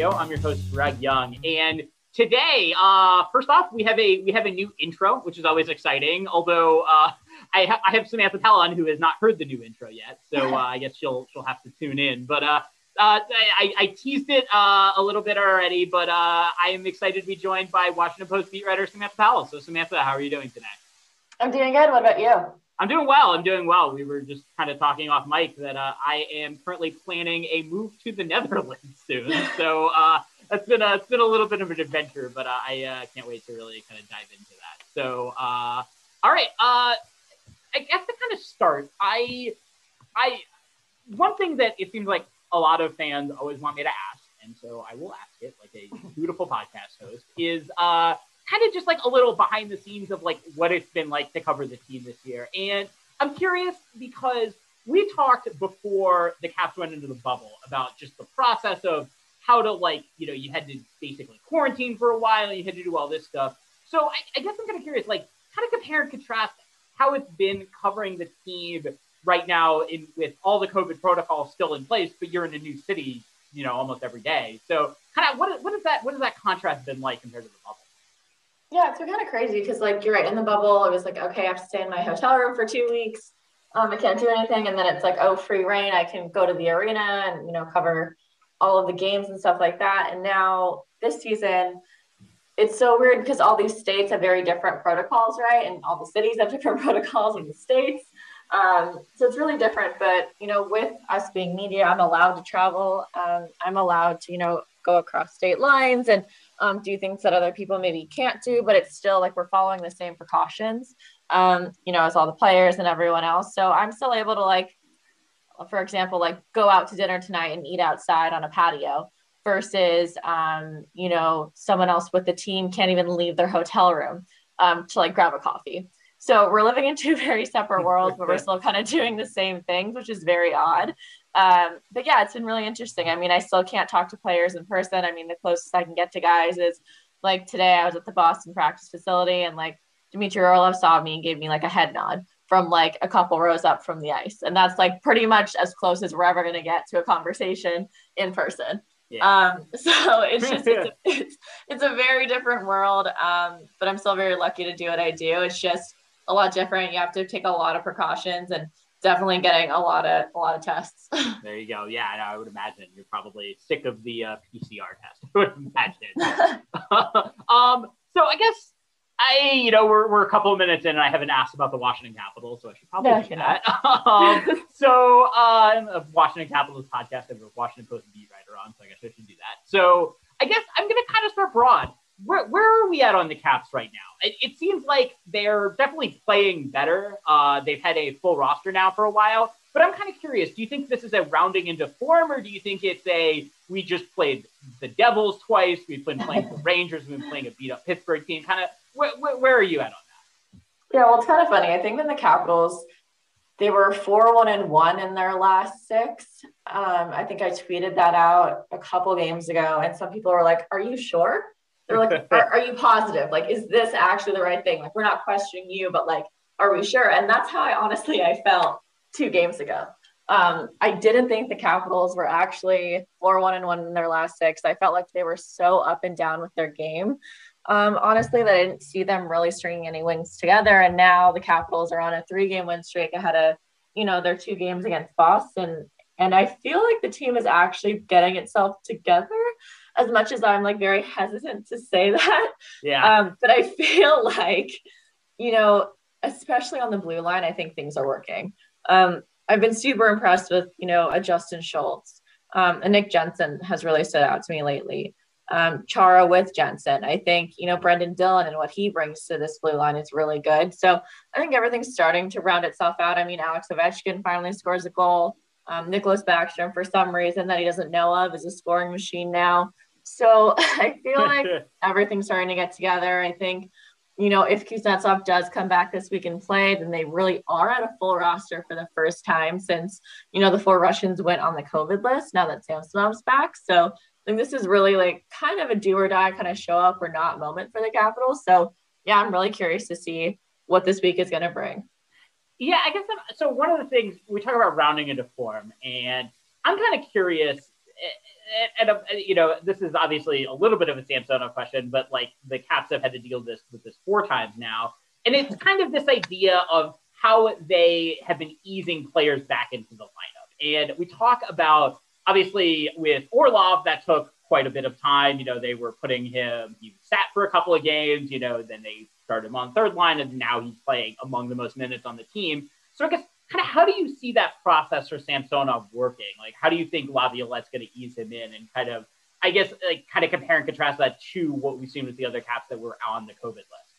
Radio. I'm your host Greg Young, and today, uh, first off, we have a we have a new intro, which is always exciting. Although uh, I, ha- I have Samantha Pellon who has not heard the new intro yet, so uh, I guess she'll she'll have to tune in. But uh, uh, I, I teased it uh, a little bit already, but uh, I am excited to be joined by Washington Post beat writer Samantha Pell. So Samantha, how are you doing today? I'm doing good. What about you? I'm doing well. I'm doing well. We were just kind of talking off mic that uh, I am currently planning a move to the Netherlands soon. So uh, that's been a, it's been a little bit of an adventure, but uh, I uh, can't wait to really kind of dive into that. So uh, all right, uh, I guess to kind of start, I I one thing that it seems like a lot of fans always want me to ask, and so I will ask it like a beautiful podcast host is. Kind of just like a little behind the scenes of like what it's been like to cover the team this year. And I'm curious because we talked before the Caps went into the bubble about just the process of how to like, you know, you had to basically quarantine for a while you had to do all this stuff. So I, I guess I'm kind of curious, like, kind of compare and contrast how it's been covering the team right now in with all the COVID protocols still in place, but you're in a new city, you know, almost every day. So kind of what what is that what has that contrast been like compared to the? Yeah, it's been kind of crazy because, like, you're right. In the bubble, it was like, okay, I have to stay in my hotel room for two weeks. Um, I can't do anything, and then it's like, oh, free reign. I can go to the arena and you know cover all of the games and stuff like that. And now this season, it's so weird because all these states have very different protocols, right? And all the cities have different protocols in the states. Um, so it's really different. But you know, with us being media, I'm allowed to travel. Um, I'm allowed to, you know, go across state lines and um, do things that other people maybe can't do. But it's still like we're following the same precautions, um, you know, as all the players and everyone else. So I'm still able to like, for example, like go out to dinner tonight and eat outside on a patio versus um, you know someone else with the team can't even leave their hotel room um, to like grab a coffee so we're living in two very separate worlds but we're still kind of doing the same things which is very odd um, but yeah it's been really interesting i mean i still can't talk to players in person i mean the closest i can get to guys is like today i was at the boston practice facility and like Dmitry Orlov saw me and gave me like a head nod from like a couple rows up from the ice and that's like pretty much as close as we're ever going to get to a conversation in person Yeah. um, so it's just it's a, it's, it's a very different world. Um, but I'm still very lucky to do what I do. It's just a lot different. You have to take a lot of precautions and definitely getting a lot of a lot of tests. There you go. Yeah, I would imagine you're probably sick of the uh, PCR test. I would imagine. um, so I guess I, you know, we're, we're a couple of minutes in, and I haven't asked about the Washington Capitals, so I should probably No, do that. um, so, uh, I'm a Washington Capitals podcast. I have a Washington Post beat writer on, so I guess I should do that. So, I guess I'm going to kind of start broad. Where, where are we at on the Caps right now? It, it seems like they're definitely playing better. Uh, they've had a full roster now for a while, but I'm kind of curious. Do you think this is a rounding into form, or do you think it's a we just played the Devils twice, we've been playing the Rangers, we've been playing a beat up Pittsburgh team? Kind of where, where, where are you at on that? Yeah, well, it's kind of funny. I think when the Capitals they were four one and one in their last six. Um, I think I tweeted that out a couple games ago, and some people were like, "Are you sure?" They're like, are, "Are you positive? Like, is this actually the right thing? Like, we're not questioning you, but like, are we sure?" And that's how I honestly I felt two games ago. Um, I didn't think the Capitals were actually four one and one in their last six. I felt like they were so up and down with their game. Um, honestly, that I didn't see them really stringing any wins together. And now the Capitals are on a three game win streak ahead of, you know, their two games against Boston. And I feel like the team is actually getting itself together as much as I'm like very hesitant to say that. Yeah. Um, but I feel like, you know, especially on the blue line, I think things are working. Um, I've been super impressed with, you know, a Justin Schultz. Um, and Nick Jensen has really stood out to me lately. Um, Chara with Jensen. I think, you know, Brendan Dillon and what he brings to this blue line is really good. So I think everything's starting to round itself out. I mean, Alex Ovechkin finally scores a goal. Um, Nicklas Backstrom, for some reason that he doesn't know of, is a scoring machine now. So I feel like everything's starting to get together. I think you know, if Kuznetsov does come back this week and play, then they really are at a full roster for the first time since, you know, the four Russians went on the COVID list now that Samsonov's back. So I think this is really like kind of a do or die kind of show up or not moment for the Capitals. So yeah, I'm really curious to see what this week is going to bring. Yeah, I guess I'm, so. One of the things we talk about rounding into form, and I'm kind of curious Eh, and, and, you know, this is obviously a little bit of a Samsonov question, but like the Caps have had to deal this with this four times now, and it's kind of this idea of how they have been easing players back into the lineup. And we talk about obviously with Orlov that took quite a bit of time. You know, they were putting him, he sat for a couple of games, you know, then they started him on third line, and now he's playing among the most minutes on the team. So I guess kind of how do you see that process for Samsonov working? Like, how do you think Laviolette's going to ease him in and kind of, I guess, like kind of compare and contrast that to what we've seen with the other caps that were on the COVID list?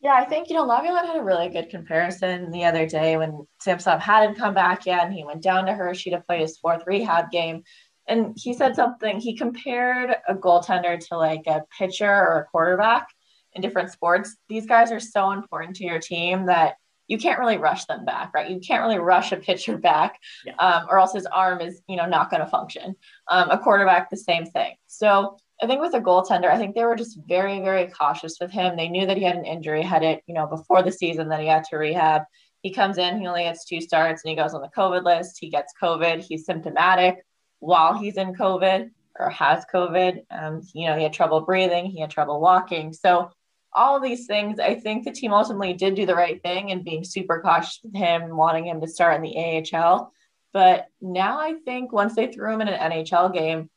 Yeah, I think, you know, Laviolette had a really good comparison the other day when Samsonov hadn't come back yet and he went down to Hershey to play his fourth rehab game. And he said something, he compared a goaltender to like a pitcher or a quarterback in different sports. These guys are so important to your team that you can't really rush them back, right? You can't really rush a pitcher back, yeah. um, or else his arm is, you know, not going to function. Um, a quarterback, the same thing. So I think with a goaltender, I think they were just very, very cautious with him. They knew that he had an injury, had it, you know, before the season that he had to rehab. He comes in, he only gets two starts, and he goes on the COVID list. He gets COVID. He's symptomatic while he's in COVID or has COVID. Um, you know, he had trouble breathing, he had trouble walking. So all these things, I think the team ultimately did do the right thing and being super cautious with him, wanting him to start in the AHL. But now I think once they threw him in an NHL game,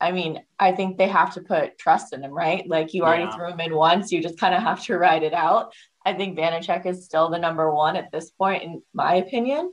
I mean, I think they have to put trust in him, right? Like you already yeah. threw him in once, you just kind of have to ride it out. I think Vanecek is still the number one at this point, in my opinion.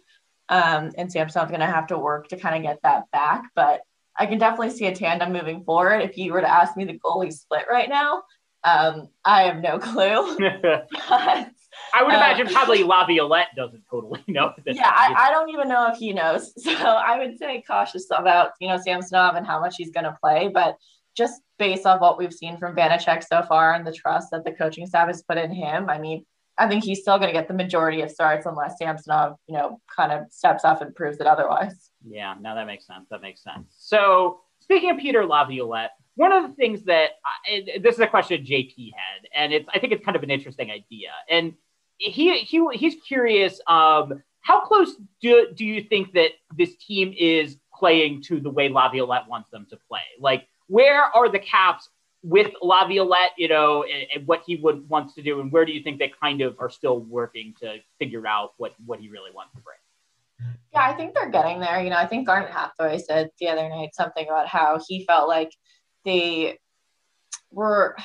Um, and Samson's going to have to work to kind of get that back. But I can definitely see a tandem moving forward. If you were to ask me the goalie split right now, um, I have no clue. but, I would imagine um, probably Laviolette doesn't totally know. yeah, I, I, don't even know if he knows. So I would say cautious about, you know, Samsonov and how much he's going to play. But just based on what we've seen from Vanecek so far and the trust that the coaching staff has put in him, I mean, I think he's still going to get the majority of starts unless Samsonov, you know, kind of steps up and proves it otherwise. Yeah, no, that makes sense. That makes sense. So speaking of Peter Laviolette, one of the things that I, this is a question JP had, and it's I think it's kind of an interesting idea, and he he he's curious. Um, how close do do you think that this team is playing to the way Laviolette wants them to play? Like, where are the Caps with Laviolette? You know, and, and what he would wants to do, and where do you think they kind of are still working to figure out what what he really wants to bring? Yeah, I think they're getting there. You know, I think Garnet Hathaway said the other night something about how he felt like they were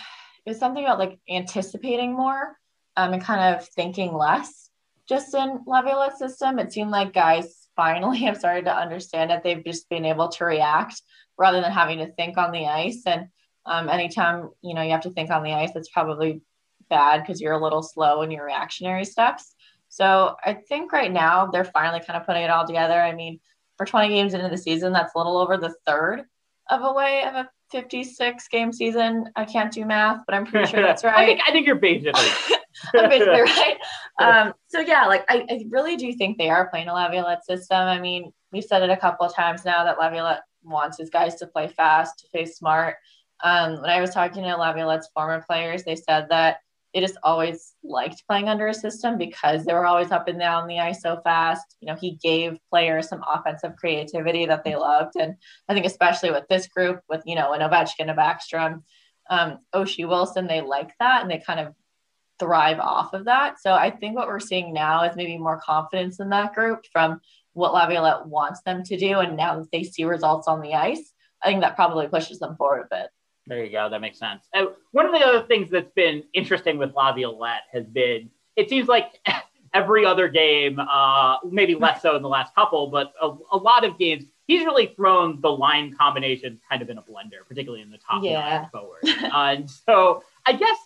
it was something about like anticipating more um, and kind of thinking less just in Laviolette's system. It seemed like guys finally have started to understand that they've just been able to react rather than having to think on the ice. And um, anytime you know you have to think on the ice, that's probably bad because you're a little slow in your reactionary steps. So I think right now they're finally kind of putting it all together. I mean, for 20 games into the season, that's a little over the third of a way of a 56 game season. I can't do math, but I'm pretty sure that's right. I think I think you're basically basically right. Um, so yeah, like I, I really do think they are playing a Laviolette system. I mean, we've said it a couple of times now that Laviolette wants his guys to play fast, to play smart. Um, when I was talking to Laviolette's former players, they said that they just always liked playing under a system because they were always up and down the ice so fast. You know, he gave players some offensive creativity that they loved. And I think especially with this group, with, you know, an Ovechkin, a Backstrom, um, Oshie Wilson, they like that and they kind of thrive off of that. So I think what we're seeing now is maybe more confidence in that group from what Laviolette wants them to do. And now that they see results on the ice, I think that probably pushes them forward a bit. There you go. That makes sense. Uh, one of the other things that's been interesting with Laviolette has been it seems like every other game, uh, maybe less so in the last couple, but a, a, lot of games, he's really thrown the line combinations kind of in a blender, particularly in the top yeah. forward. uh, and so I guess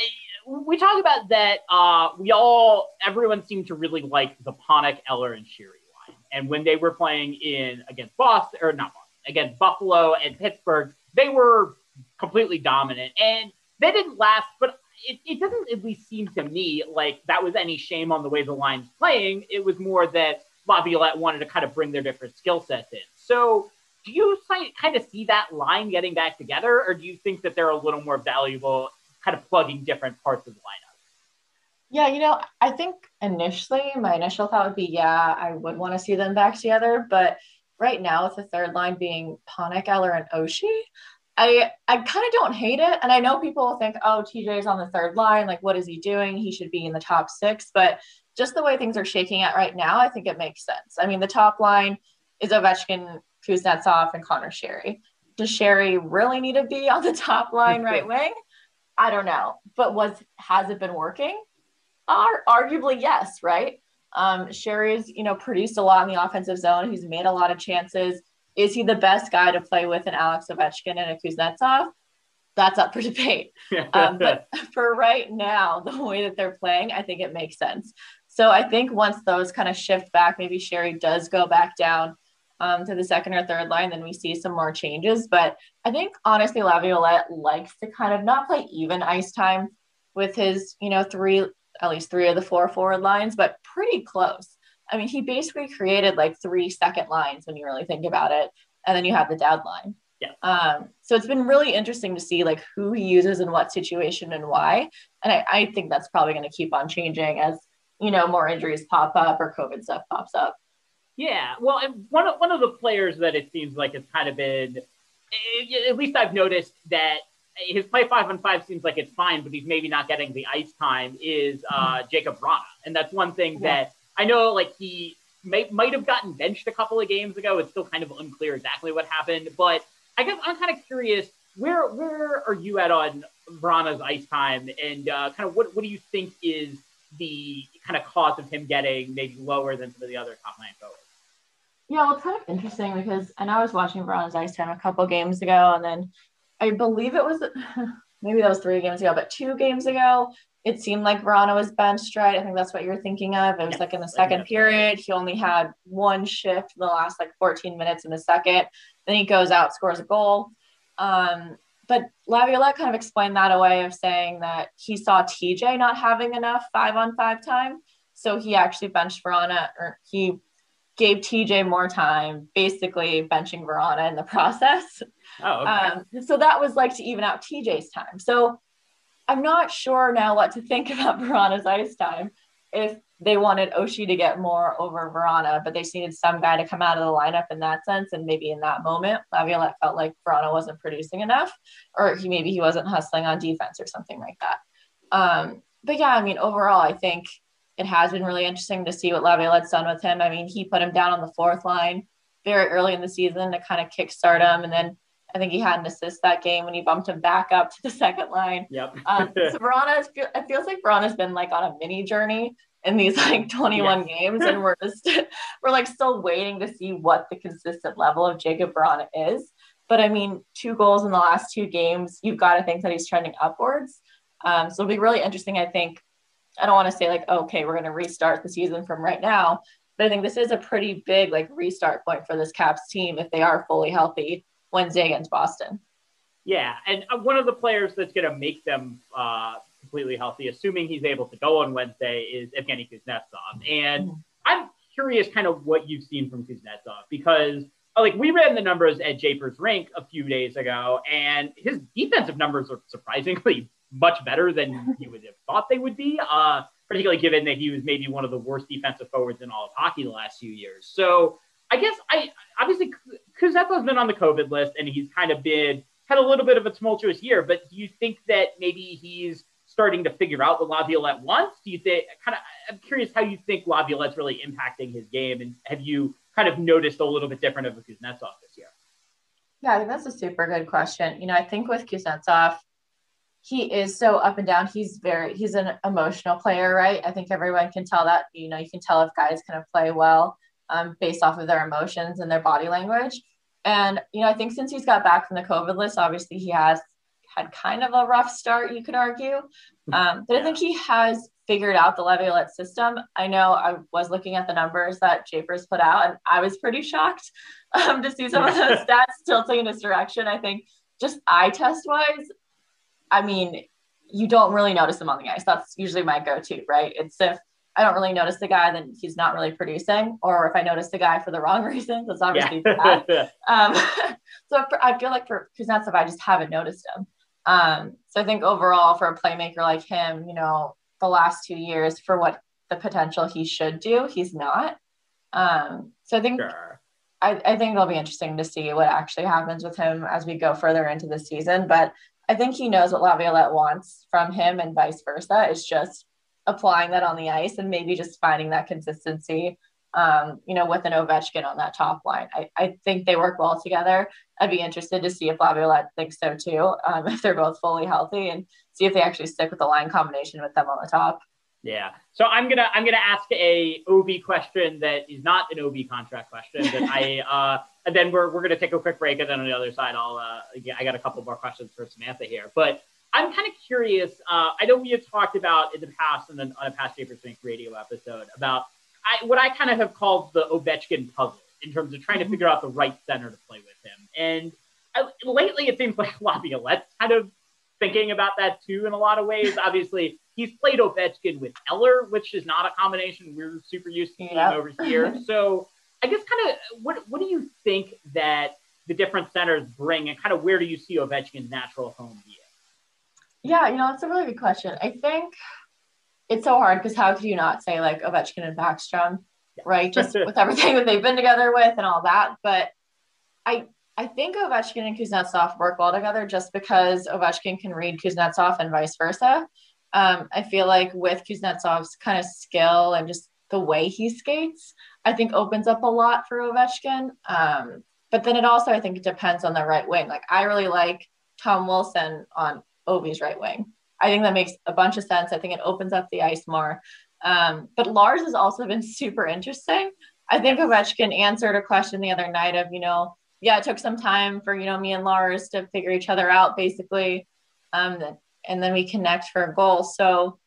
uh, we talk about that. Uh, we all, everyone seemed to really like the Panik, Eller, and Sheary line. And when they were playing in against Boston, or not Boston, against Buffalo and Pittsburgh, they were completely dominant. And they didn't last, but it, it doesn't at least seem to me like that was any shame on the way the line's playing. It was more that Laviolette wanted to kind of bring their different skill sets in. So do you kind of see that line getting back together, or do you think that they're a little more valuable kind of plugging different parts of the lineup? Yeah, you know, I think initially my initial thought would be, yeah, I would want to see them back together. But right now, with the third line being Panik, Eller, and Oshie, I I kind of don't hate it. And I know people think, oh, TJ is on the third line. Like, what is he doing? He should be in the top six. But just the way things are shaking out right now, I think it makes sense. I mean, the top line is Ovechkin, Kuznetsov, and Connor Sheary. Does Sheary really need to be on the top line right wing? I don't know. But was has it been working? Ar- arguably, yes, right? Um, Sheary's, you know, produced a lot in the offensive zone. He's made a lot of chances. Is he the best guy to play with an Alex Ovechkin and a Kuznetsov? That's up for debate. um, but for right now, the way that they're playing, I think it makes sense. So I think once those kind of shift back, maybe Sheary does go back down um, to the second or third line, then we see some more changes. But I think honestly, Laviolette likes to kind of not play even ice time with his, you know, three, at least three of the four forward lines, but pretty close. I mean, he basically created like three second lines when you really think about it. And then you have the deadline. Yeah. Um, so it's been really interesting to see like who he uses in what situation and why. And I, I think that's probably going to keep on changing as, you know, more injuries pop up or COVID stuff pops up. Yeah. Well, and one of, one of the players that it seems like has kind of been, eh, at least I've noticed that his play five on five seems like it's fine, but he's maybe not getting the ice time is uh, mm-hmm. Jakub Vrana. And that's one thing yeah. that I know like he might have gotten benched a couple of games ago. It's still kind of unclear exactly what happened, but I guess I'm kind of curious where where are you at on Vrana's ice time, and uh, kind of what what do you think is the kind of cause of him getting maybe lower than some of the other top nine forwards? Yeah, well, it's kind of interesting because I know I was watching Vrana's ice time a couple games ago, and then I believe it was maybe that was three games ago, but two games ago, it seemed like Vrana was benched, right? I think that's what you're thinking of. It was yeah, like in the second period, he only had one shift in the last like 14 minutes in the second. Then he goes out, scores a goal. Um, but Laviolette kind of explained that away of saying that he saw TJ not having enough five on five time. So he actually benched Vrana, or he gave TJ more time, basically benching Vrana in the process. Oh, okay. um, so that was like to even out TJ's time. So I'm not sure now what to think about Vrana's ice time. If they wanted Oshie to get more over Vrana, but they needed some guy to come out of the lineup in that sense. And maybe in that moment, Laviolette felt like Vrana wasn't producing enough, or he maybe he wasn't hustling on defense or something like that. Um, but yeah, I mean, overall, I think it has been really interesting to see what Laviolette's done with him. I mean, he put him down on the fourth line very early in the season to kind of kickstart him, and then I think he had an assist that game when he bumped him back up to the second line. Yep. um, so Vrana, it feels like Vrana has been like on a mini journey in these like 21 yes. games, and we're just we're like still waiting to see what the consistent level of Jakub Vrana is. But I mean, two goals in the last two games, you've got to think that he's trending upwards. Um, so it'll be really interesting. I think I don't want to say like, okay, we're going to restart the season from right now, but I think this is a pretty big like restart point for this Caps team if they are fully healthy Wednesday against Boston. Yeah, and uh, one of the players that's going to make them uh, completely healthy, assuming he's able to go on Wednesday, is Evgeny Kuznetsov. And I'm curious kind of what you've seen from Kuznetsov because uh, like we ran the numbers at Japers Rink a few days ago, and his defensive numbers are surprisingly much better than you would have thought they would be. Uh, particularly given that he was maybe one of the worst defensive forwards in all of hockey the last few years. So I guess I obviously Kuznetsov's been on the COVID list, and he's kind of been had a little bit of a tumultuous year. But do you think that maybe he's starting to figure out what Laviolette wants? Do you think kind of? I'm curious how you think Laviolette's really impacting his game, and have you kind of noticed a little bit different of Kuznetsov this year? Yeah, I think that's a super good question. You know, I think with Kuznetsov, he is so up and down. He's very he's an emotional player, right? I think everyone can tell that. You know, you can tell if guys kind of play well um, based off of their emotions and their body language. And you know, I think since he's got back from the COVID list, obviously he has had kind of a rough start, you could argue. Um, but I think he has figured out the Laviolette system. I know I was looking at the numbers that Japers put out, and I was pretty shocked um, to see some of those stats tilting in his direction. I think just eye test wise, I mean, you don't really notice them on the ice. That's usually my go-to, right? It's if I don't really notice the guy, then he's not really producing. Or if I notice the guy for the wrong reasons, that's obviously yeah. bad. um, so for, I feel like for Kuznetsov, I just haven't noticed him. Um, so I think overall for a playmaker like him, you know, the last two years for what the potential he should do, he's not. Um, so I think sure. I, I think it'll be interesting to see what actually happens with him as we go further into the season. But I think he knows what Laviolette wants from him and vice versa. It's just applying that on the ice and maybe just finding that consistency um, you know, with an Ovechkin on that top line. I, I think they work well together. I'd be interested to see if Laviolette thinks so too, um, if they're both fully healthy and see if they actually stick with the line combination with them on the top. Yeah. So I'm gonna I'm gonna ask a Ovi question that is not an Ovi contract question that I uh and then we're we're gonna take a quick break and then on the other side I'll uh yeah, I got a couple more questions for Samantha here. But I'm kind of curious. Uh, I know we have talked about in the past and then on a past Japers Rink radio episode about I, what I kind of have called the Ovechkin puzzle in terms of trying to mm-hmm. figure out the right center to play with him. And I, lately, it seems like Laviolette's kind of thinking about that too in a lot of ways. Obviously, he's played Ovechkin with Eller, which is not a combination we're super used to yeah. over here. So I guess kind of what what do you think that the different centers bring, and kind of where do you see Ovechkin's natural home being? Yeah, you know, that's a really good question. I think it's so hard because how could you not say like Ovechkin and Backstrom, right? Just with everything that they've been together with and all that. But I I think Ovechkin and Kuznetsov work well together just because Ovechkin can read Kuznetsov and vice versa. Um, I feel like with Kuznetsov's kind of skill and just the way he skates, I think opens up a lot for Ovechkin. Um, but then it also, I think, it depends on the right wing. Like I really like Tom Wilson on Ovi's right wing. I think that makes a bunch of sense. I think it opens up the ice more. Um, but Lars has also been super interesting. I think Ovechkin answered a question the other night of, you know, yeah, it took some time for, you know, me and Lars to figure each other out basically. Um, and then we connect for a goal. So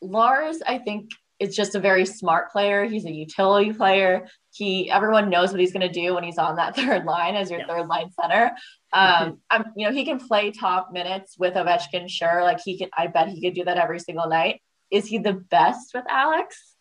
Lars, I think, is just a very smart player. He's a utility player. He everyone knows what he's going to do when he's on that third line as your yeah. third line center. Um, I'm, you know, he can play top minutes with Ovechkin. Sure, like he can. I bet he could do that every single night. Is he the best with Alex?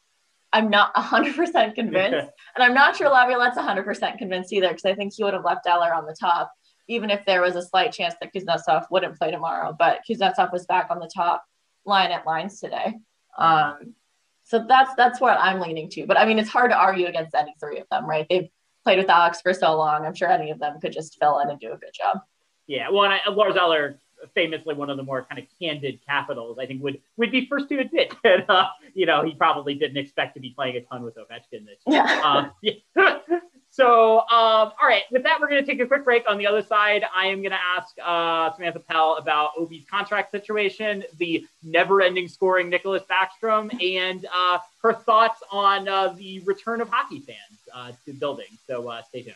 I'm not 100% convinced. and I'm not sure Laviolette's 100% convinced either because I think he would have left Eller on the top, even if there was a slight chance that Kuznetsov wouldn't play tomorrow. But Kuznetsov was back on the top line at lines today. Um, so that's that's what I'm leaning to. But I mean, it's hard to argue against any three of them, right? They've played with Alex for so long. I'm sure any of them could just fill in and do a good job. Yeah, well, and I, Lars Eller, famously one of the more kind of candid capitals, I think would would be first to admit that uh, you know he probably didn't expect to be playing a ton with Ovechkin this year. Yeah. Um, yeah. So, um, all right, with that, we're going to take a quick break. On the other side, I am going to ask uh, Samantha Pell about Ovi's contract situation, the never ending scoring Nicklas Backstrom, and uh, her thoughts on uh, the return of hockey fans uh, to building. So, uh, stay tuned.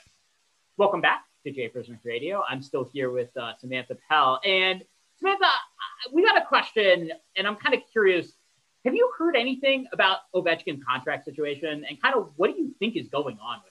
Welcome back to Japers Rink Radio. I'm still here with uh, Samantha Pell. And Samantha, we got a question, and I'm kind of curious. Have you heard anything about Ovechkin's contract situation, and kind of what do you think is going on with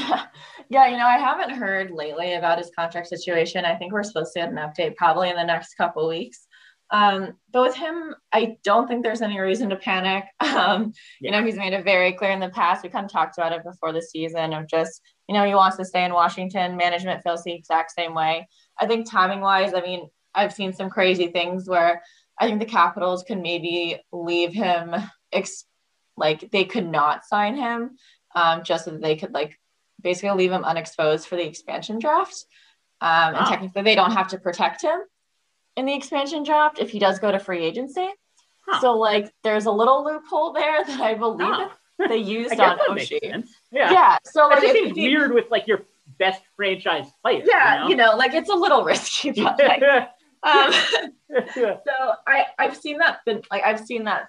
yeah, you know, I haven't heard lately about his contract situation. I think we're supposed to get an update probably in the next couple weeks. Um, but with him, I don't think there's any reason to panic. Um, yeah. You know, he's made it very clear in the past. We kind of talked about it before the season of just, you know, he wants to stay in Washington. Management feels the exact same way. I think timing wise, I mean, I've seen some crazy things where I think the Capitals could maybe leave him, ex- like they could not sign him, um, just so that they could like basically leave him unexposed for the expansion draft. Um, and technically, they don't have to protect him in the expansion draft if he does go to free agency. Huh. So, like, there's a little loophole there that I believe huh. they used on Oshie. Yeah. Yeah. So, like, it seems weird with like your best franchise player. Yeah, you know, you know like it's a little risky, but like, um, so I I've seen that been like I've seen that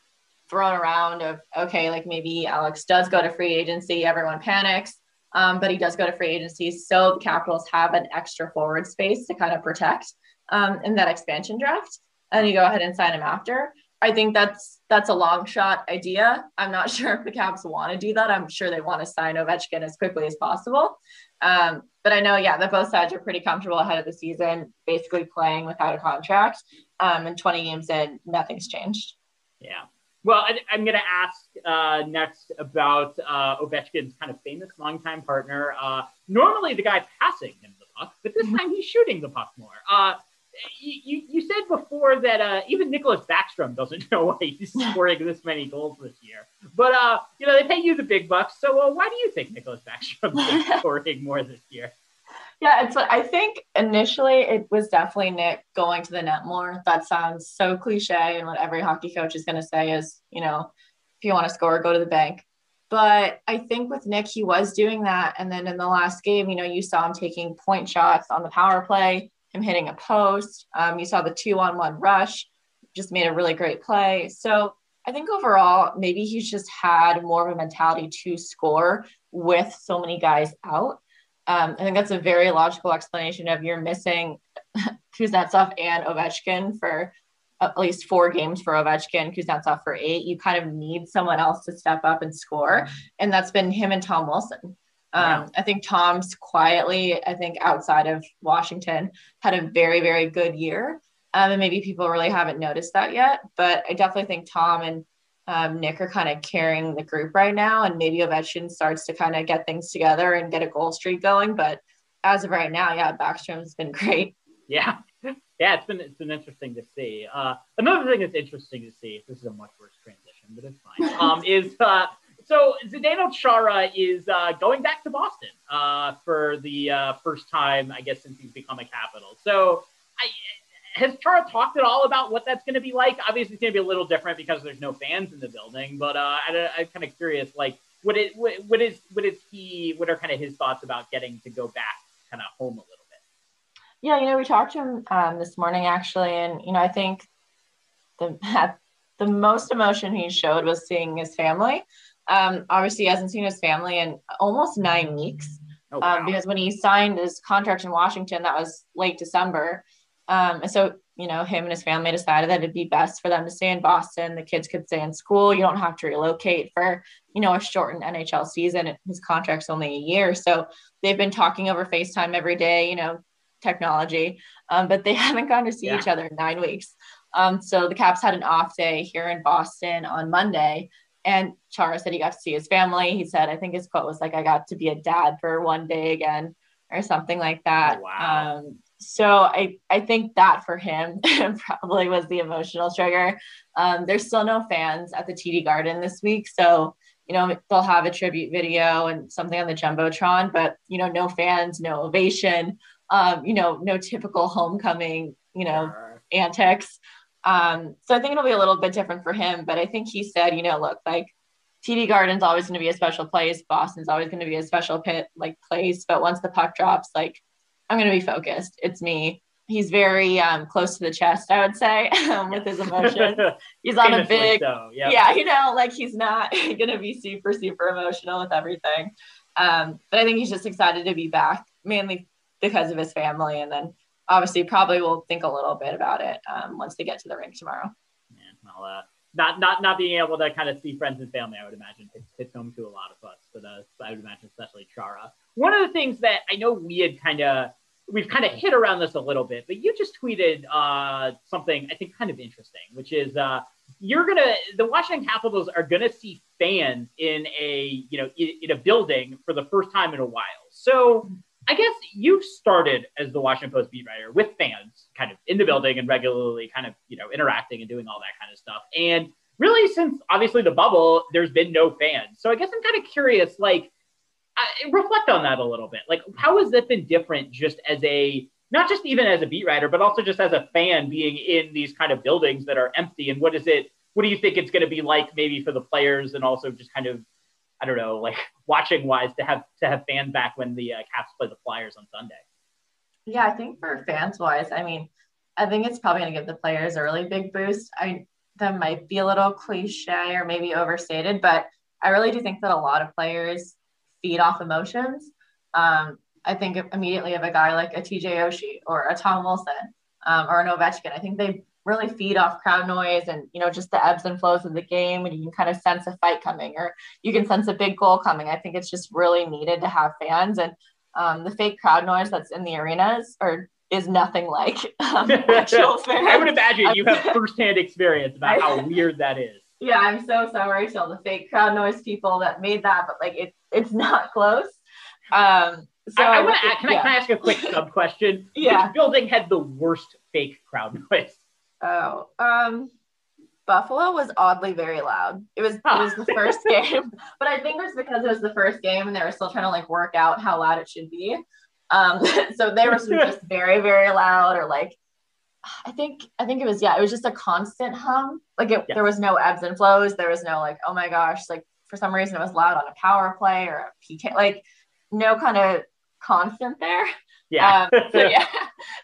thrown around of okay, like maybe Alex does go to free agency, everyone panics. Um, but he does go to free agency. So the Capitals have an extra forward space to kind of protect um, in that expansion draft. And you go ahead and sign him after. I think that's that's a long shot idea. I'm not sure if the Caps want to do that. I'm sure they want to sign Ovechkin as quickly as possible. Um, but I know, yeah, that both sides are pretty comfortable ahead of the season, basically playing without a contract. Um, and 20 games in, nothing's changed. Yeah. Well, I, am going to ask uh, next about uh, Ovechkin's kind of famous longtime partner. Uh, normally, the guy passing him the puck, but this mm-hmm. time he's shooting the puck more. Uh, you, you said before that uh, even Nicklas Backstrom doesn't know why he's scoring this many goals this year. But uh, you know they pay you the big bucks, so why do you think Nicklas Backstrom is scoring more this year? Yeah, it's I think initially it was definitely Nick going to the net more. That sounds so cliche, and what every hockey coach is going to say is, you know, if you want to score, go to the bank. But I think with Nick, he was doing that, and then in the last game, you know, you saw him taking point shots on the power play, him hitting a post. Um, you saw the two-on-one rush, just made a really great play. So I think overall, maybe he's just had more of a mentality to score with so many guys out. Um, I think that's a very logical explanation of you're missing Kuznetsov and Ovechkin for at least four games for Ovechkin, Kuznetsov for eight. You kind of need someone else to step up and score. And that's been him and Tom Wilson. Um, I think Tom's quietly, I think outside of Washington, had a very, very good year. Um, and maybe people really haven't noticed that yet. But I definitely think Tom and um, Nick are kind of carrying the group right now, and maybe Ovechkin starts to kind of get things together and get a goal streak going. But as of right now, yeah, Backstrom's been great. Yeah, yeah, it's been it's been interesting to see. Uh, another thing that's interesting to see. This is a much worse transition, but it's fine. Um, is uh, so Zdeno Chara is uh, going back to Boston uh, for the uh, first time, I guess, since he's become a Capital. So I has Chara talked at all about what that's going to be like? Obviously, it's going to be a little different because there's no fans in the building. But uh, I, am kind of curious, like, what is what, what is what is he? What are kind of his thoughts about getting to go back, kind of home a little bit? Yeah, you know, we talked to him um, this morning actually, and you know, I think the the most emotion he showed was seeing his family. Um, obviously, he hasn't seen his family in almost nine weeks. Oh, um, wow. um, because when he signed his contract in Washington, that was late December. Um, and so, you know, him and his family decided that it'd be best for them to stay in Boston. The kids could stay in school. You don't have to relocate for, you know, a shortened NHL season. His contract's only a year. So they've been talking over FaceTime every day, you know, technology, um, but they haven't gone to see yeah. each other in nine weeks. Um, so the Caps had an off day here in Boston on Monday. And Chara said he got to see his family. He said, I think his quote was like, I got to be a dad for one day again or something like that. Oh, wow. Um, so I, I think that for him probably was the emotional trigger. Um, there's still no fans at the TD Garden this week. So, you know, they'll have a tribute video and something on the Jumbotron, but, you know, no fans, no ovation, um, you know, no typical homecoming, you know, antics. Um, so I think it'll be a little bit different for him, but I think he said, you know, look, like TD Garden's always going to be a special place. Boston's always going to be a special pit like place. But once the puck drops, like I'm going to be focused. It's me. He's very um, close to the chest, I would say, um, with his emotions. He's on a big, so, yep. yeah, you know, like he's not going to be super, super emotional with everything. Um, but I think he's just excited to be back, mainly because of his family. And then obviously, probably will think a little bit about it um, once they get to the rink tomorrow. Yeah, well, uh, not not not being able to kind of see friends and family, I would imagine hits, hits home to a lot of us. But uh, I would imagine especially Chara. One of the things that I know we had kind of we've kind of hit around this a little bit, but you just tweeted uh, something I think kind of interesting, which is uh, you're gonna the Washington Capitals are gonna see fans in a you know in, in, a building for the first time in a while. So I guess you started as the Washington Post beat writer with fans, kind of in the building and regularly kind of you know interacting and doing all that kind of stuff. And really, since obviously the bubble, there's been no fans. So I guess I'm kind of curious, like I, reflect on that a little bit. Like, how has that been different just as a, not just even as a beat writer, but also just as a fan being in these kind of buildings that are empty? And what is it, what do you think it's going to be like maybe for the players and also just kind of, I don't know, like watching wise to have, to have fans back when the uh, Caps play the Flyers on Sunday? Yeah, I think for fans wise, I mean, I think it's probably going to give the players a really big boost. I, that might be a little cliche or maybe overstated, but I really do think that a lot of players feed off emotions. Um, I think immediately of a guy like a TJ Oshie or a Tom Wilson um, or an Ovechkin. I think they really feed off crowd noise and you know just the ebbs and flows of the game, and you can kind of sense a fight coming or you can sense a big goal coming. I think it's just really needed to have fans and um, the fake crowd noise that's in the arenas or is nothing like um, actual fans. I would imagine you have firsthand experience about how weird that is. Yeah, I'm so sorry to all the fake crowd noise people that made that, but like it, it's not close. Um, so I, I want to can, yeah. I, can I ask a quick sub question? yeah. Which building had the worst fake crowd noise? Oh, um, Buffalo was oddly very loud. It was huh. it was the first game, but I think it was because it was the first game and they were still trying to like work out how loud it should be. Um, so they were just very very loud or like I think I think it was yeah it was just a constant hum. Like it, yes. there was no ebbs and flows. There was no like oh my gosh like for some reason it was loud on a power play or a PK like no kind of constant there. Yeah. Um, so yeah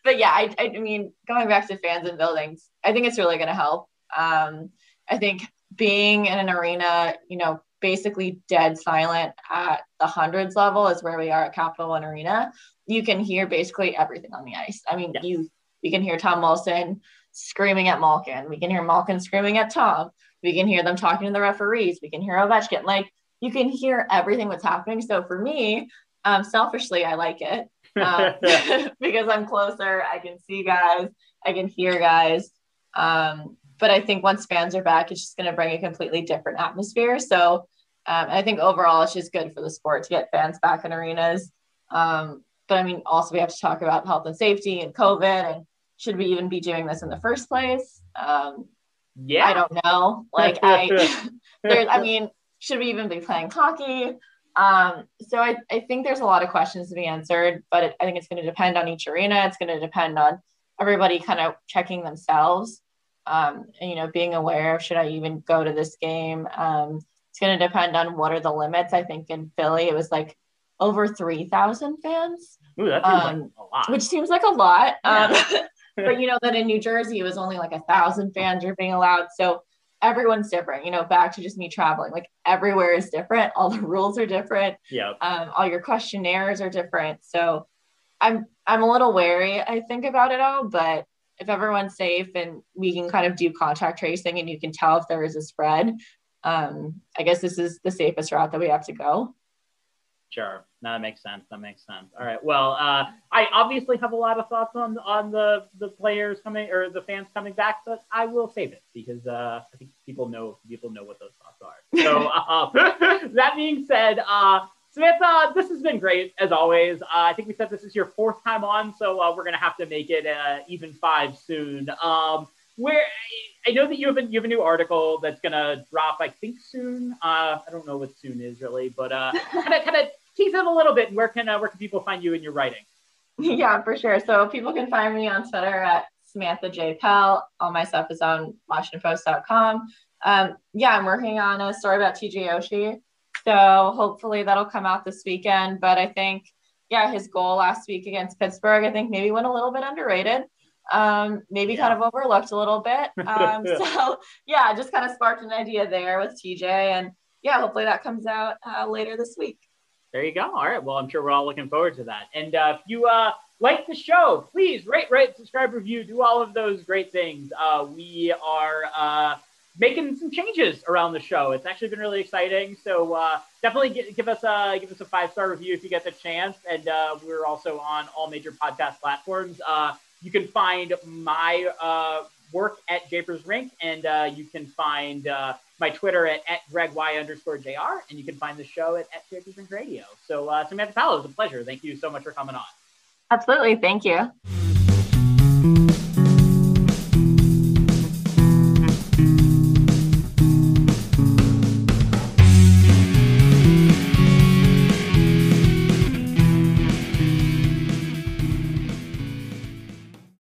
but yeah I, I mean going back to fans and buildings I think it's really going to help. Um, I think being in an arena you know basically dead silent at the hundreds level is where we are at Capital One Arena. You can hear basically everything on the ice. I mean yes. you we can hear Tom Wilson screaming at Malkin. We can hear Malkin screaming at Tom. We can hear them talking to the referees. We can hear Ovechkin. Like you can hear everything that's happening. So for me, um, selfishly, I like it um, because I'm closer. I can see guys. I can hear guys. Um, but I think once fans are back, it's just going to bring a completely different atmosphere. So um, I think overall, it's just good for the sport to get fans back in arenas. Um, but I mean, also we have to talk about health and safety and COVID and should we even be doing this in the first place? Um, yeah, I don't know. Like I, there's, I mean, should we even be playing hockey? Um, so I, I think there's a lot of questions to be answered, but it, I think it's going to depend on each arena. It's going to depend on everybody kind of checking themselves. Um, and, you know, being aware of should I even go to this game? Um, it's going to depend on what are the limits. I think in Philly it was like over 3,000 fans. Ooh, that seems um, like a lot. Which seems like a lot. Yeah. Um, but you know that in New Jersey it was only like a thousand fans are being allowed. So everyone's different. You know, back to just me traveling. Like everywhere is different. All the rules are different. Yeah. Um, all your questionnaires are different. So I'm I'm a little wary, I think, about it all, but if everyone's safe and we can kind of do contact tracing and you can tell if there is a spread, um, I guess this is the safest route that we have to go. Sure. No, that makes sense. That makes sense. All right. Well, uh, I obviously have a lot of thoughts on on the the players coming or the fans coming back, but I will save it because uh, I think people know people know what those thoughts are. So uh, that being said, uh, Samantha, this has been great as always. Uh, I think we said this is your fourth time on, so uh, we're gonna have to make it uh, even five soon. Um, where I know that you have a, you have a new article that's gonna drop, I think soon. Uh, I don't know what soon is really, but uh, kind of kind of tease it a little bit. Where can uh, where can people find you in your writing? Yeah, for sure. So people can find me on Twitter at Samantha J Pell. All my stuff is on WashingtonPost.com. Um, yeah, I'm working on a story about TJ Oshie. So hopefully that'll come out this weekend. But I think, yeah, his goal last week against Pittsburgh, I think maybe went a little bit underrated um, maybe yeah. kind of overlooked a little bit. Um, so yeah, just kind of sparked an idea there with TJ, and yeah, hopefully that comes out uh, later this week. There you go. All right. Well, I'm sure we're all looking forward to that. And uh, if you uh, like the show, please rate, rate, subscribe, review, do all of those great things. Uh, we are uh, making some changes around the show. It's actually been really exciting. So uh, definitely get, give us a give us a five star review if you get the chance. And uh, we're also on all major podcast platforms. Uh, you can find my uh, work at Japers Rink, and uh, you can find uh, my Twitter at, at Greg Y underscore JR, and you can find the show at, at Japers Rink Radio. So Samantha Pell, it was a pleasure. Thank you so much for coming on. Absolutely. Thank you.